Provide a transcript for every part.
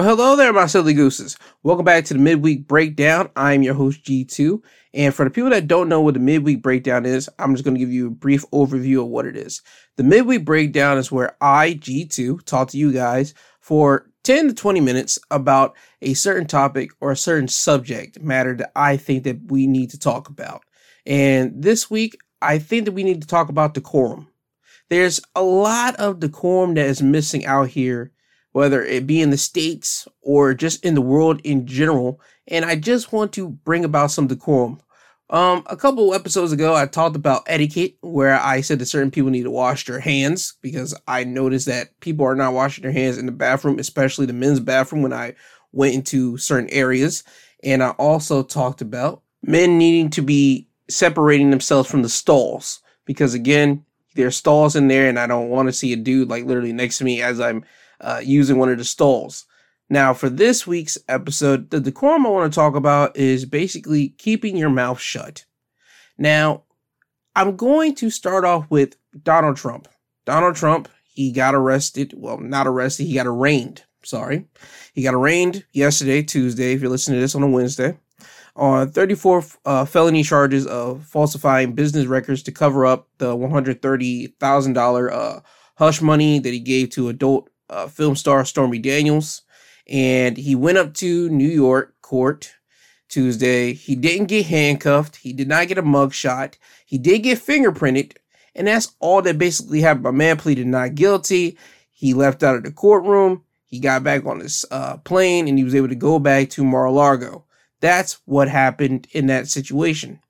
Well, hello there, my silly gooses. Welcome back to the midweek breakdown. I'm your host, G2. And for the people that don't know what the midweek breakdown is, I'm just going to give you a brief overview of what it is. The midweek breakdown is where I, G2, talk to you guys for 10 to 20 minutes about a certain topic or a certain subject matter that I think that we need to talk about. And this week, I think that we need to talk about decorum. There's a lot of decorum that is missing out here whether it be in the States or just in the world in general. And I just want to bring about some decorum. Um, a couple episodes ago, I talked about etiquette, where I said that certain people need to wash their hands because I noticed that people are not washing their hands in the bathroom, especially the men's bathroom when I went into certain areas. And I also talked about men needing to be separating themselves from the stalls because, again, there's stalls in there, and I don't want to see a dude like literally next to me as I'm uh, using one of the stalls. Now, for this week's episode, the decorum I want to talk about is basically keeping your mouth shut. Now, I'm going to start off with Donald Trump. Donald Trump, he got arrested. Well, not arrested, he got arraigned. Sorry. He got arraigned yesterday, Tuesday, if you're listening to this on a Wednesday, on 34 uh, felony charges of falsifying business records to cover up the $130,000 uh, hush money that he gave to adult uh, film star Stormy Daniels, and he went up to New York court Tuesday. He didn't get handcuffed. He did not get a mugshot. He did get fingerprinted, and that's all that basically happened. My man pleaded not guilty. He left out of the courtroom. He got back on his uh, plane, and he was able to go back to Mar-a-Lago. That's what happened in that situation.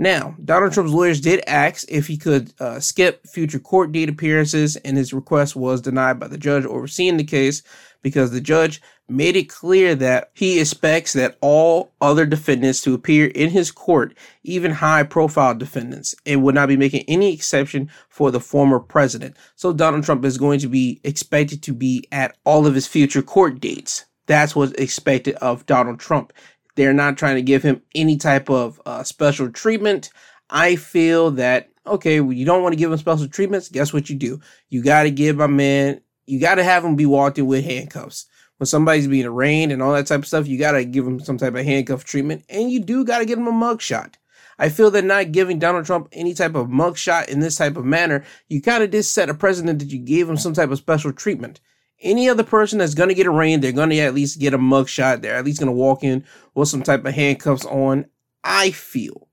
Now, Donald Trump's lawyers did ask if he could uh, skip future court date appearances, and his request was denied by the judge overseeing the case because the judge made it clear that he expects that all other defendants to appear in his court, even high profile defendants, and would not be making any exception for the former president. So Donald Trump is going to be expected to be at all of his future court dates. That's what's expected of Donald Trump. They're not trying to give him any type of uh, special treatment. I feel that, okay, well, you don't want to give him special treatments. Guess what you do? You got to give my man, you got to have him be walked in with handcuffs. When somebody's being arraigned and all that type of stuff, you got to give him some type of handcuff treatment. And you do got to give him a mugshot. I feel that not giving Donald Trump any type of mugshot in this type of manner, you kind of just set a precedent that you gave him some type of special treatment any other person that's going to get arraigned, they're going to at least get a mugshot. They're at least going to walk in with some type of handcuffs on. I feel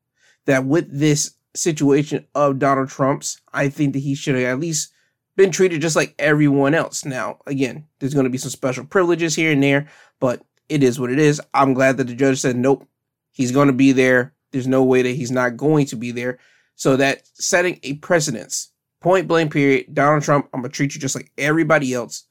that with this situation of Donald Trump's, I think that he should have at least been treated just like everyone else. Now, again, there's going to be some special privileges here and there, but it is what it is. I'm glad that the judge said, nope, he's going to be there. There's no way that he's not going to be there. So that setting a precedence, point blank period, Donald Trump, I'm going to treat you just like everybody else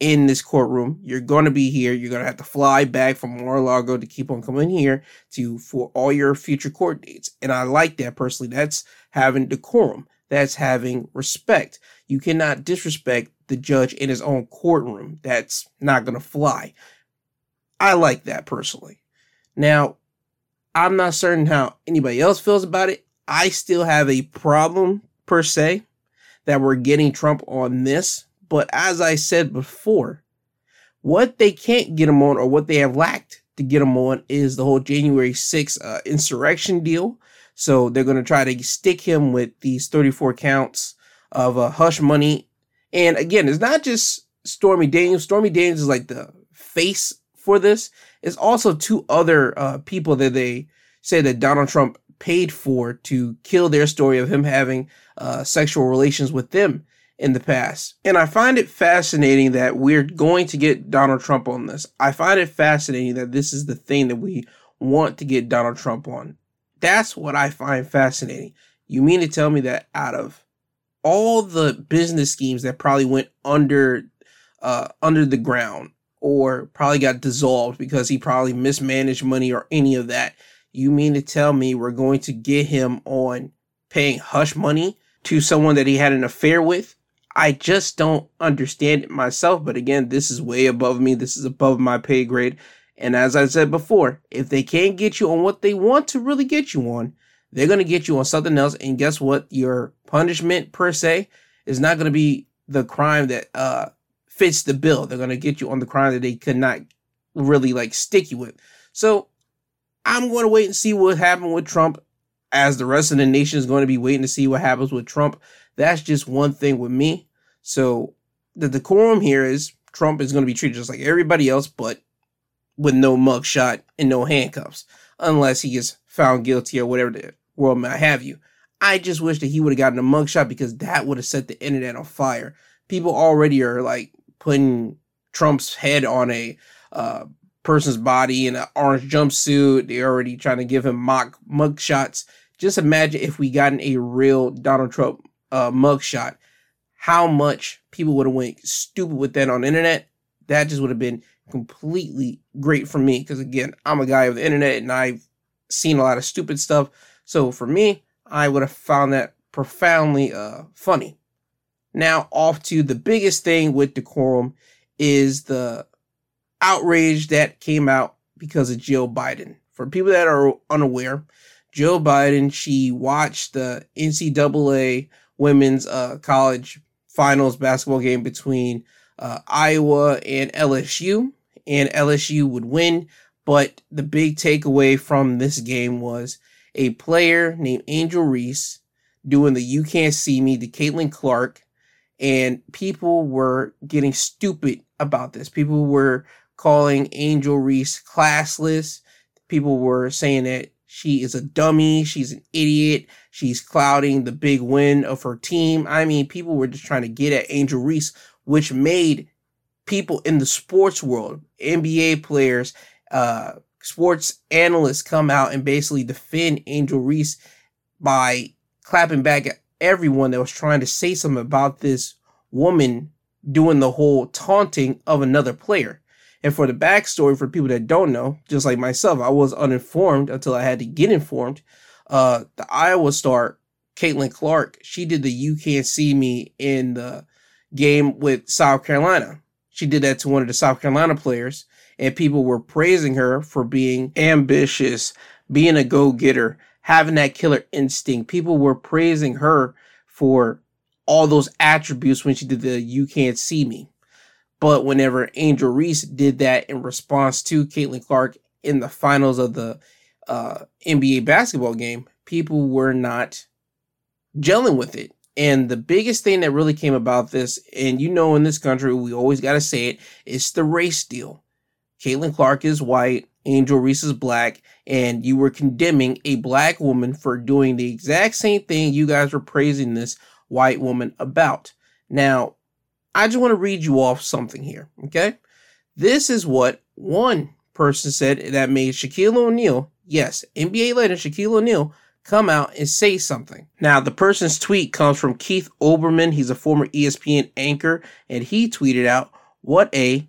in this courtroom. You're going to be here. You're going to have to fly back from Mar-a-Lago to keep on coming here to for all your future court dates. And I like that personally. That's having decorum. That's having respect. You cannot disrespect the judge in his own courtroom. That's not going to fly. I like that personally. Now, I'm not certain how anybody else feels about it. I still have a problem per se that we're getting Trump on this but as I said before, what they can't get him on or what they have lacked to get him on is the whole January 6th uh, insurrection deal. So they're going to try to stick him with these 34 counts of uh, hush money. And again, it's not just Stormy Daniels. Stormy Daniels is like the face for this. It's also two other uh, people that they say that Donald Trump paid for to kill their story of him having uh, sexual relations with them in the past. And I find it fascinating that we're going to get Donald Trump on this. I find it fascinating that this is the thing that we want to get Donald Trump on. That's what I find fascinating. You mean to tell me that out of all the business schemes that probably went under uh, under the ground or probably got dissolved because he probably mismanaged money or any of that, you mean to tell me we're going to get him on paying hush money to someone that he had an affair with I just don't understand it myself. But again, this is way above me. This is above my pay grade. And as I said before, if they can't get you on what they want to really get you on, they're going to get you on something else. And guess what? Your punishment per se is not going to be the crime that uh, fits the bill. They're gonna get you on the crime that they could not really like stick you with. So I'm going to wait and see what happened with Trump, as the rest of the nation is going to be waiting to see what happens with Trump. That's just one thing with me. So the decorum here is Trump is going to be treated just like everybody else, but with no mugshot and no handcuffs, unless he is found guilty or whatever the world might have you. I just wish that he would have gotten a mugshot because that would have set the internet on fire. People already are like putting Trump's head on a uh, person's body in an orange jumpsuit. They're already trying to give him mock mugshots. Just imagine if we gotten a real Donald Trump uh, mugshot, how much people would have went stupid with that on the internet. That just would have been completely great for me because again, I'm a guy of the internet and I've seen a lot of stupid stuff. So for me, I would have found that profoundly uh, funny. Now off to the biggest thing with decorum is the outrage that came out because of Jill Biden. For people that are unaware, Joe Biden, she watched the NCAA women's uh, college finals basketball game between uh, Iowa and LSU, and LSU would win. But the big takeaway from this game was a player named Angel Reese doing the You Can't See Me to Caitlin Clark, and people were getting stupid about this. People were calling Angel Reese classless. People were saying that she is a dummy, she's an idiot, she's clouding the big win of her team. I mean, people were just trying to get at Angel Reese, which made people in the sports world, NBA players, uh, sports analysts come out and basically defend Angel Reese by clapping back at everyone that was trying to say something about this woman doing the whole taunting of another player. And for the backstory, for people that don't know, just like myself, I was uninformed until I had to get informed. Uh, the Iowa star, Caitlin Clark, she did the You Can't See Me in the game with South Carolina. She did that to one of the South Carolina players, and people were praising her for being ambitious, being a go getter, having that killer instinct. People were praising her for all those attributes when she did the You Can't See Me. But whenever Angel Reese did that in response to Caitlin Clark in the finals of the uh, NBA basketball game, people were not gelling with it. And the biggest thing that really came about this, and you know, in this country, we always got to say it, it's the race deal. Caitlin Clark is white, Angel Reese is black, and you were condemning a black woman for doing the exact same thing you guys were praising this white woman about. Now, I just want to read you off something here, okay? This is what one person said that made Shaquille O'Neal, yes, NBA legend Shaquille O'Neal, come out and say something. Now, the person's tweet comes from Keith Olbermann. He's a former ESPN anchor, and he tweeted out, What a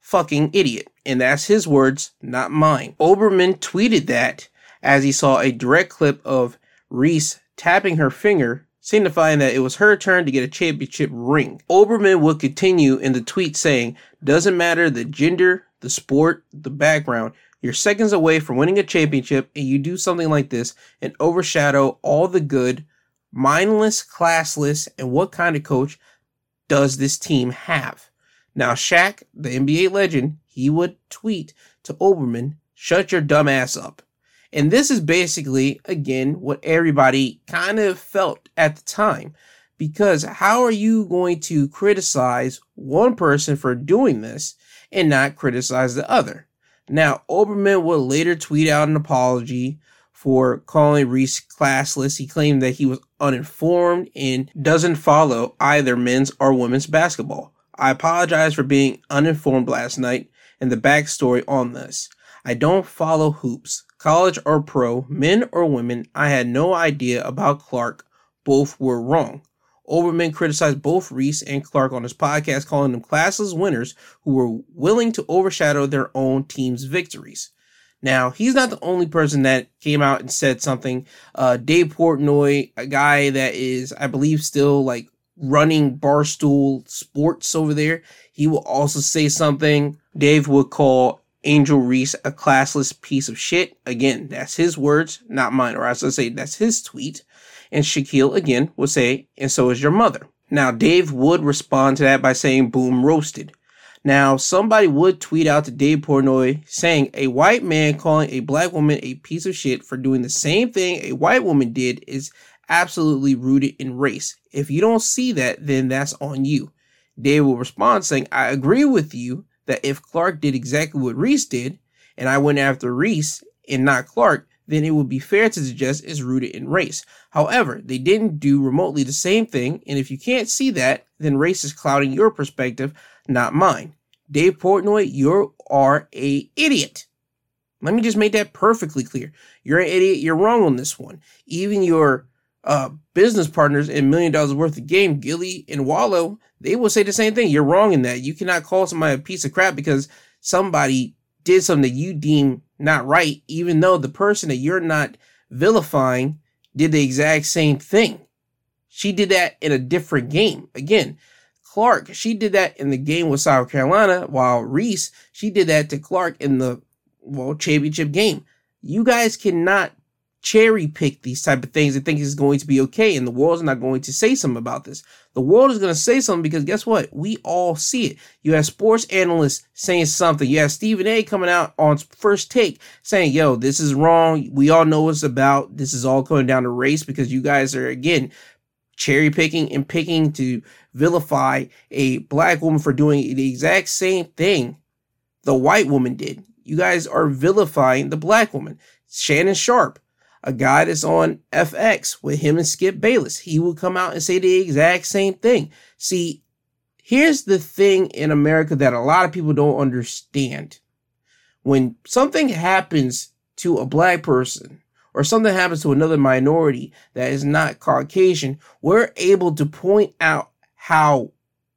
fucking idiot. And that's his words, not mine. Olbermann tweeted that as he saw a direct clip of Reese tapping her finger signifying that it was her turn to get a championship ring. Olbermann would continue in the tweet saying, Doesn't matter the gender, the sport, the background, you're seconds away from winning a championship, and you do something like this and overshadow all the good, mindless, classless, and what kind of coach does this team have? Now, Shaq, the NBA legend, he would tweet to Olbermann, Shut your dumb ass up. And this is basically, again, what everybody kind of felt at the time. Because how are you going to criticize one person for doing this and not criticize the other? Now, Olbermann would later tweet out an apology for calling Reese classless. He claimed that he was uninformed and doesn't follow either men's or women's basketball. I apologize for being uninformed last night and the backstory on this. I don't follow hoops college or pro, men or women, I had no idea about Clark. Both were wrong. Olbermann criticized both Reese and Clark on his podcast, calling them classless winners who were willing to overshadow their own team's victories. Now, he's not the only person that came out and said something. Uh, Dave Portnoy, a guy that is, I believe, still like running Barstool Sports over there, he will also say something. Dave would call Angel Reese a classless piece of shit. Again, that's his words, not mine. Or I say, that's his tweet. And Shaquille again will say, and so is your mother. Now, Dave would respond to that by saying, boom, roasted. Now, somebody would tweet out to Dave Portnoy saying a white man calling a black woman a piece of shit for doing the same thing a white woman did is absolutely rooted in race. If you don't see that, then that's on you. Dave will respond saying, I agree with you that if Clark did exactly what Reese did, and I went after Reese and not Clark, then it would be fair to suggest it's rooted in race. However, they didn't do remotely the same thing, and if you can't see that, then race is clouding your perspective, not mine. Dave Portnoy, you are a idiot. Let me just make that perfectly clear. You're an idiot. You're wrong on this one. Even your uh, business partners in Million Dollaz Worth of Game, Gillie and Wallo, they will say the same thing. You're wrong in that. You cannot call somebody a piece of crap because somebody did something that you deem not right, even though the person that you're not vilifying did the exact same thing. She did that in a different game. Again, Clark, she did that in the game with South Carolina, while Reese, she did that to Clark in the well championship game. You guys cannot cherry pick these type of things and think it's going to be okay and the world's not going to say something about this. The world is going to say something because guess what? We all see it. You have sports analysts saying something. You have stephen a coming out on first take saying yo this is wrong. We all know what's about. This is all coming down to race because you guys are again cherry picking and picking to vilify a black woman for doing the exact same thing the white woman did. You guys are vilifying the black woman. Shannon sharpe a guy that's on FX with him and Skip Bayless. He will come out and say the exact same thing. See, here's the thing in America that a lot of people don't understand. When something happens to a black person or something happens to another minority that is not Caucasian, we're able to point out how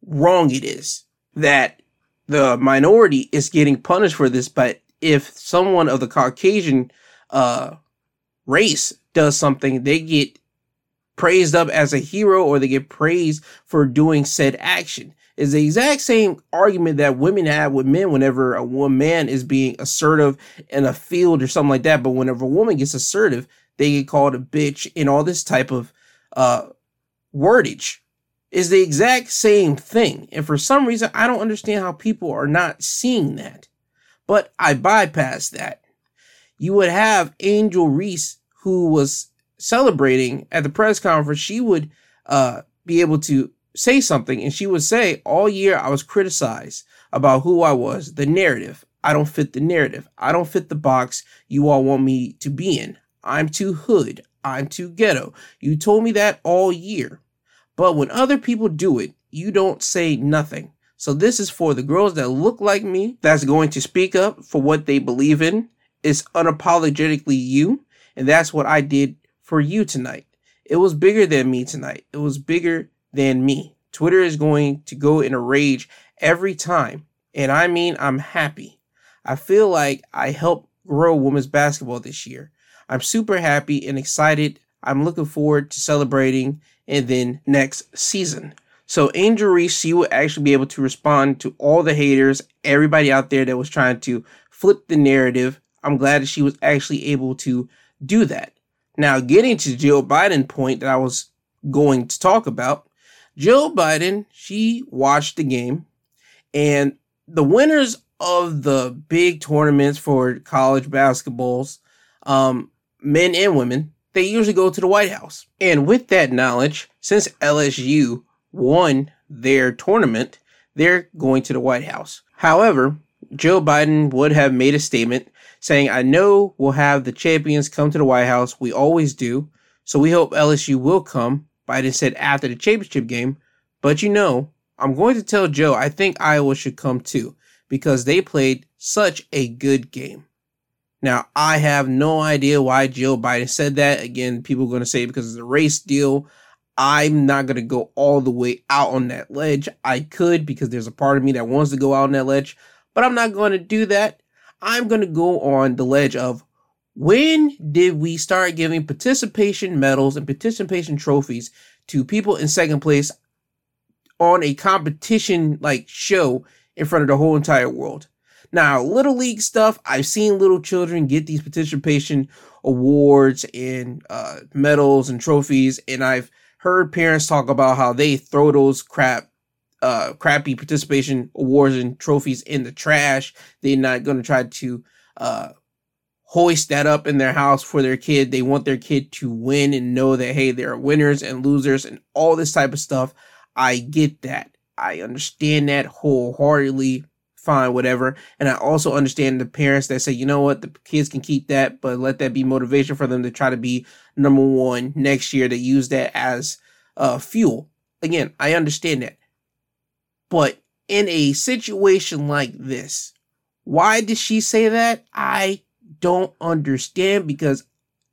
wrong it is that the minority is getting punished for this. But if someone of the Caucasian uh, race does something, they get praised up as a hero or they get praised for doing said action. Is the exact same argument that women have with men whenever a man is being assertive in a field or something like that. But whenever a woman gets assertive, they get called a bitch and all this type of uh, wordage is the exact same thing. And for some reason, I don't understand how people are not seeing that. But I bypass that you would have Angel Reese, who was celebrating at the press conference. She would uh, be able to say something, and she would say, All year I was criticized about who I was, the narrative. I don't fit the narrative. I don't fit the box you all want me to be in. I'm too hood. I'm too ghetto. You told me that all year. But when other people do it, you don't say nothing. So this is for the girls that look like me, that's going to speak up for what they believe in, is unapologetically you. And that's what I did for you tonight. It was bigger than me tonight. It was bigger than me. Twitter is going to go in a rage every time. And I mean, I'm happy. I feel like I helped grow women's basketball this year. I'm super happy and excited. I'm looking forward to celebrating and then next season. So Angel Reese, you will actually be able to respond to all the haters, everybody out there that was trying to flip the narrative I'm glad that she was actually able to do that. Now, getting to Jill Biden point that I was going to talk about, Jill Biden, she watched the game and the winners of the big tournaments for college basketballs, um, men and women, they usually go to the White House. And with that knowledge, since LSU won their tournament, they're going to the White House. However, Joe Biden would have made a statement saying, I know we'll have the champions come to the White House. We always do. So we hope LSU will come. Biden said after the championship game. But you know, I'm going to tell Joe, I think Iowa should come too because they played such a good game. Now, I have no idea why Joe Biden said that. Again, people are going to say because it's a race deal. I'm not going to go all the way out on that ledge. I could because there's a part of me that wants to go out on that ledge, but I'm not going to do that. I'm going to go on the ledge of when did we start giving participation medals and participation trophies to people in second place on a competition like show in front of the whole entire world? Now, little league stuff, I've seen little children get these participation awards and uh, medals and trophies, and I've heard parents talk about how they throw those crap uh, crappy participation awards and trophies in the trash. They're not going to try to uh, hoist that up in their house for their kid. They want their kid to win and know that, hey, there are winners and losers and all this type of stuff. I get that. I understand that wholeheartedly. Fine, whatever. And I also understand the parents that say, you know what, the kids can keep that, but let that be motivation for them to try to be number one next year to use that as uh, fuel. Again, I understand that. But in a situation like this, why did she say that? I don't understand because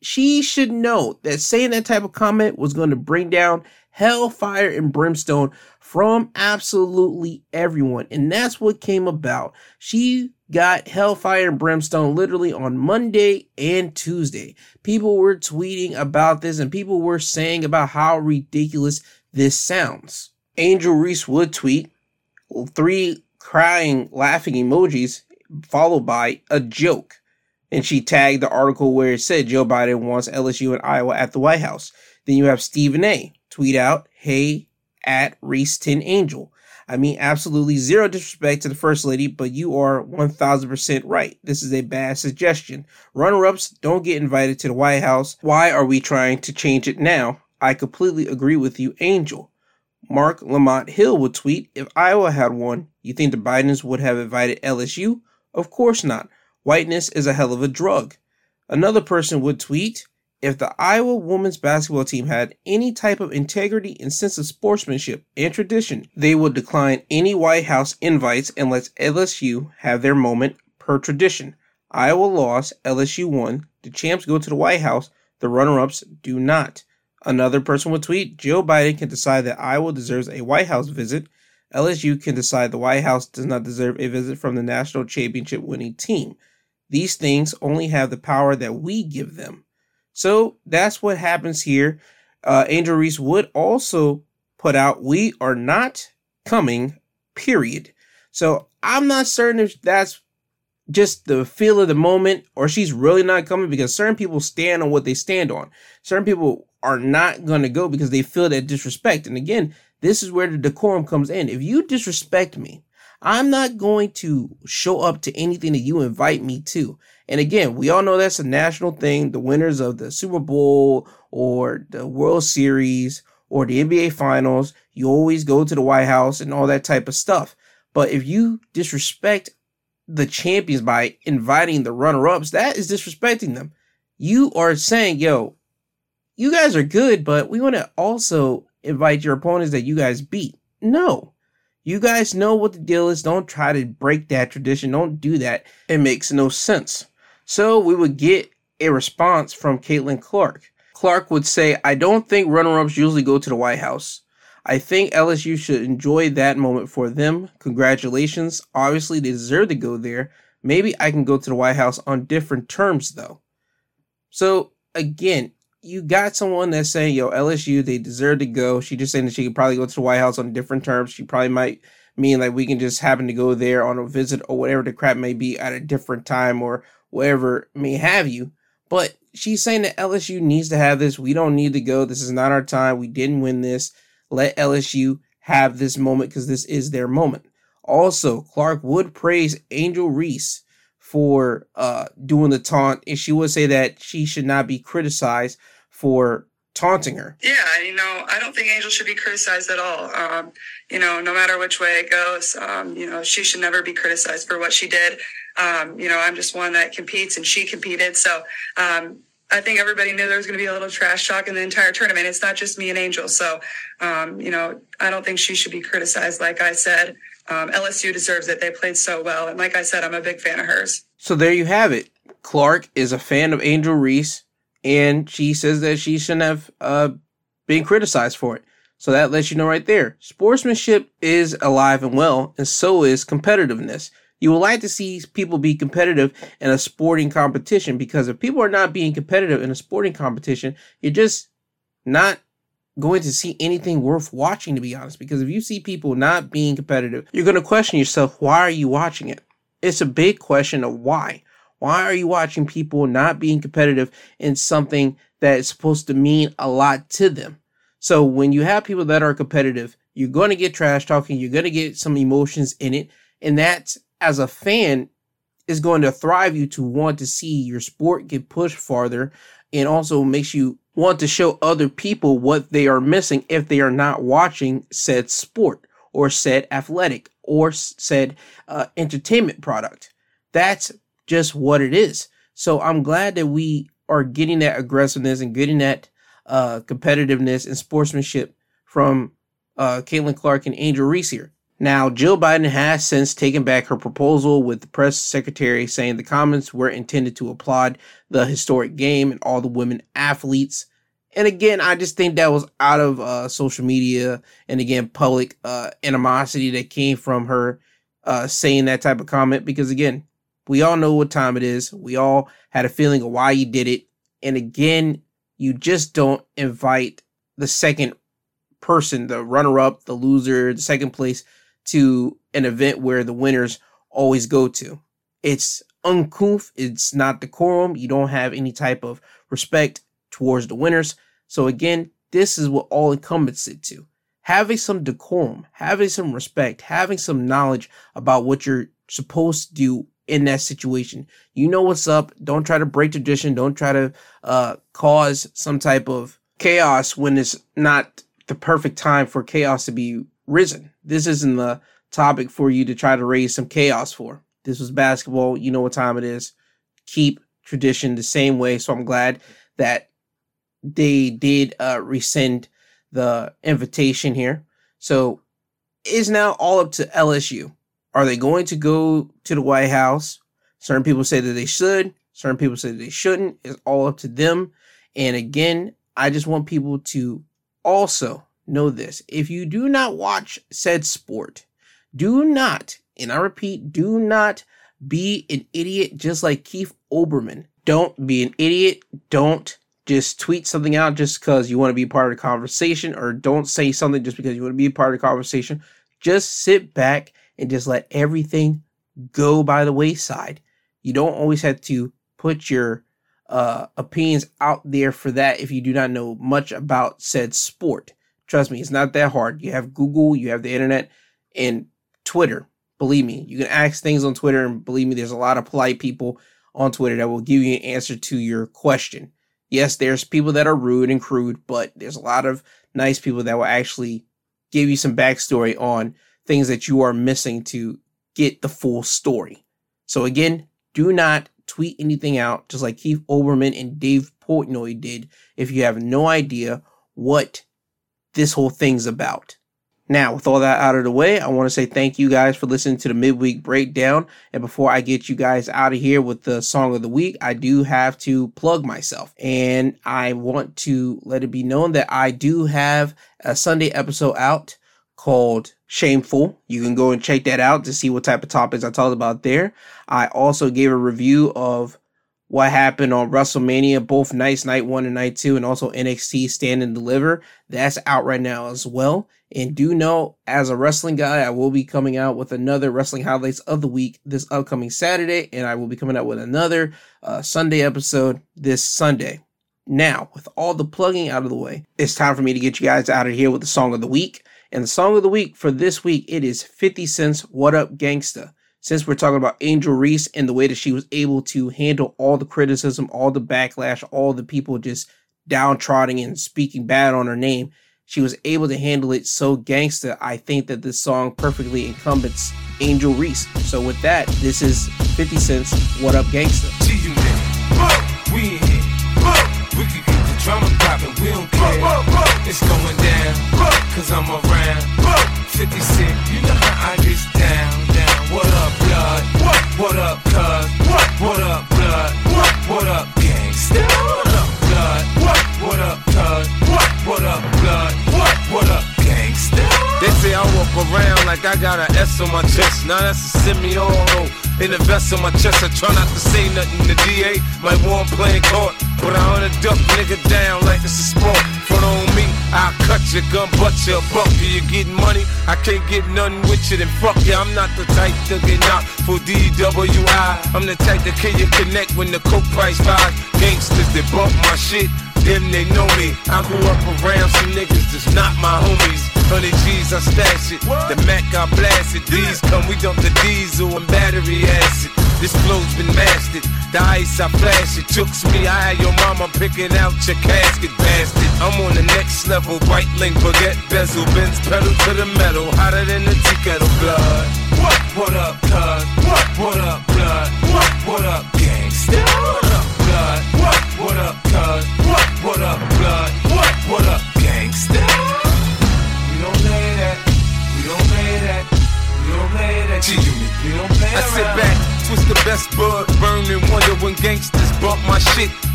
she should know that saying that type of comment was going to bring down hellfire and brimstone from absolutely everyone. And that's what came about. She got hellfire and brimstone literally on Monday and Tuesday. People were tweeting about this and people were saying about how ridiculous this sounds. Angel Reese would tweet, three crying, laughing emojis, followed by a joke. And she tagged the article where it said Joe Biden wants LSU and Iowa at the White House. Then you have Stephen A. tweet out, hey, at Reese 10 Angel. I mean, absolutely zero disrespect to the First Lady, but you are 1000% right. This is a bad suggestion. Runner ups don't get invited to the White House. Why are we trying to change it now? I completely agree with you, Angel. Marc Lamont Hill would tweet If Iowa had won, you think the Bidens would have invited LSU? Of course not. Whiteness is a hell of a drug. Another person would tweet If the Iowa women's basketball team had any type of integrity and sense of sportsmanship and tradition, they would decline any White House invites and let LSU have their moment per tradition. Iowa lost, LSU won. The champs go to the White House, the runner ups do not. Another person would tweet Joe Biden can decide that Iowa deserves a White House visit. LSU can decide the White House does not deserve a visit from the national championship winning team. These things only have the power that we give them. So that's what happens here. Uh, Angel Reese would also put out, We are not coming, period. So I'm not certain if that's just the feel of the moment or she's really not coming because certain people stand on what they stand on. Certain people are not going to go because they feel that disrespect. And again, this is where the decorum comes in. If you disrespect me, I'm not going to show up to anything that you invite me to. And again, we all know that's a national thing. The winners of the Super Bowl or the World Series or the NBA Finals, you always go to the White House and all that type of stuff. But if you disrespect the champions by inviting the runner ups, that is disrespecting them. You are saying, yo, you guys are good, but we want to also invite your opponents that you guys beat. No. You guys know what the deal is. Don't try to break that tradition. Don't do that. It makes no sense. So we would get a response from Caitlin Clark. Clark would say, I don't think runner ups usually go to the White House. I think LSU should enjoy that moment for them. Congratulations. Obviously, they deserve to go there. Maybe I can go to the White House on different terms, though. So, again, you got someone that's saying, yo, LSU, they deserve to go. She just saying that she could probably go to the White House on different terms. She probably might mean like we can just happen to go there on a visit or whatever the crap may be at a different time or whatever may have you. But she's saying that LSU needs to have this. We don't need to go. This is not our time. We didn't win this. Let LSU have this moment because this is their moment. Also, Clark would praise Angel Reese for uh, doing the taunt, and she would say that she should not be criticized for taunting her. Yeah, you know, I don't think Angel should be criticized at all. Um, you know, no matter which way it goes, um, you know, she should never be criticized for what she did. Um, you know, I'm just one that competes, and she competed, so um, I think everybody knew there was going to be a little trash talk in the entire tournament. It's not just me and Angel. So, um, you know, I don't think she should be criticized. Like I said, um, LSU deserves it. They played so well. And like I said, I'm a big fan of hers. So there you have it. Clark is a fan of Angel Reese, and she says that she shouldn't have uh, been criticized for it. So that lets you know right there. Sportsmanship is alive and well, and so is competitiveness. You would like to see people be competitive in a sporting competition because if people are not being competitive in a sporting competition, you're just not going to see anything worth watching, to be honest. Because if you see people not being competitive, you're going to question yourself why are you watching it? It's a big question of why. Why are you watching people not being competitive in something that is supposed to mean a lot to them? So when you have people that are competitive, you're going to get trash talking, you're going to get some emotions in it, and that as a fan is going to thrive you to want to see your sport get pushed farther and also makes you want to show other people what they are missing if they are not watching said sport or said athletic or said uh, entertainment product. That's just what it is. So I'm glad that we are getting that aggressiveness and getting that uh, competitiveness and sportsmanship from uh, Caitlin Clark and Angel Reese here. Now, Jill Biden has since taken back her proposal with the press secretary saying the comments were intended to applaud the historic game and all the women athletes. And again, I just think that was out of uh, social media and again, public uh, animosity that came from her uh, saying that type of comment because again, we all know what time it is. We all had a feeling of why you did it. And again, you just don't invite the second person, the runner up, the loser, the second place to an event where the winners always go to. It's uncouth, it's not decorum, you don't have any type of respect towards the winners. So again, this is what all incumbents sit to. Having some decorum, having some respect, having some knowledge about what you're supposed to do in that situation. You know what's up. Don't try to break tradition. Don't try to uh, cause some type of chaos when it's not the perfect time for chaos to be risen. This isn't the topic for you to try to raise some chaos for. This was basketball. You know what time it is. Keep tradition the same way. So I'm glad that they did uh, rescind the invitation here. So it's now all up to LSU. Are they going to go to the White House? Certain people say that they should. Certain people say they shouldn't. It's all up to them. And again, I just want people to also know this. If you do not watch said sport, do not, and I repeat, do not be an idiot just like Keith Olbermann. Don't be an idiot. Don't just tweet something out just because you want to be part of the conversation, or don't say something just because you want to be part of the conversation. Just sit back and just let everything go by the wayside. You don't always have to put your uh, opinions out there for that if you do not know much about said sport. Trust me, it's not that hard. You have Google, you have the internet, and Twitter. Believe me, you can ask things on Twitter, and believe me, there's a lot of polite people on Twitter that will give you an answer to your question. Yes, there's people that are rude and crude, but there's a lot of nice people that will actually give you some backstory on things that you are missing to get the full story. So again, do not tweet anything out, just like Keith Olbermann and Dave Portnoy did, if you have no idea what this whole thing's about. Now, with all that out of the way, I want to say thank you guys for listening to the midweek breakdown. And before I get you guys out of here with the song of the week, I do have to plug myself. And I want to let it be known that I do have a Sunday episode out called Shameful. You can go and check that out to see what type of topics I talked about there. I also gave a review of what happened on WrestleMania, both nights, night one and night two, and also NXT Stand and Deliver. That's out right now as well. And do know, as a wrestling guy, I will be coming out with another wrestling highlights of the week this upcoming Saturday, and I will be coming out with another uh, Sunday episode this Sunday. Now, with all the plugging out of the way, it's time for me to get you guys out of here with the song of the week. And the song of the week for this week, it is 50 Cent's What Up Gangsta. Since we're talking about Angel Reese and the way that she was able to handle all the criticism, all the backlash, all the people just downtrodden and speaking bad on her name, she was able to handle it so gangsta. I think that this song perfectly encompass Angel Reese. So with that, this is 50 Cent's What Up Gangsta. We in here. We can keep the drama poppin', we don't care. It's going down, cause I'm around. 50 Cent, you know how I get down, down. What? What? Up, cuz? What? What up, blood? What? What up, gangsta? What up, blood? What? What up, cuz? What? What up, blood? What? What up, gangsta? They say I walk around like I got an S on my chest. Now that's a semi-auto. In the vest on my chest, I try not to say nothing. The DA might want playing court. But I wanna duck nigga down like it's a sport. Front on I'll cut your gun, butt your buck. You getting money? I can't get nothing with you, then fuck you. I'm not the type to get knocked for DWI. I'm the type to kill you connect when the coke price rise. Gangsters that bump my shit them they know me. I grew up around some niggas that's not my homies. Hundred G's, I stash it. The Mac, I blast it. These come, we dump the diesel and battery acid. This flow's been mastered. The ice, I flash it. Chooks me, I had your mama picking out your casket, bastard. I'm on the next level. White link, baguette bezel. Benz pedal to the metal. Hotter than the tea kettle blood. What? What up, cuz?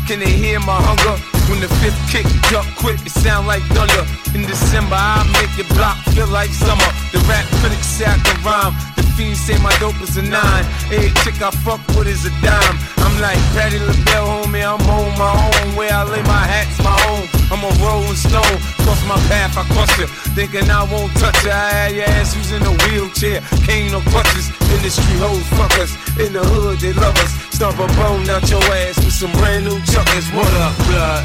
Can they hear my hunger? When the fifth kick, jump quick, it sound like thunder. In December, I make your block feel like summer. The rap critics say I can rhyme. The fiends say my dope is a nine. Every chick I fuck with is a dime. I'm like Patti LaBelle, homie. I'm on my own. Where I lay my hat's my home. I'm a rolling stone. Cross my path, I cross you. Thinking I won't touch you. I had your ass using a wheelchair. Cane no crutches. Industry hoes fuck us. In the hood, they love us. Stomp a bone out your ass with some brand new chuckers. What up, blood?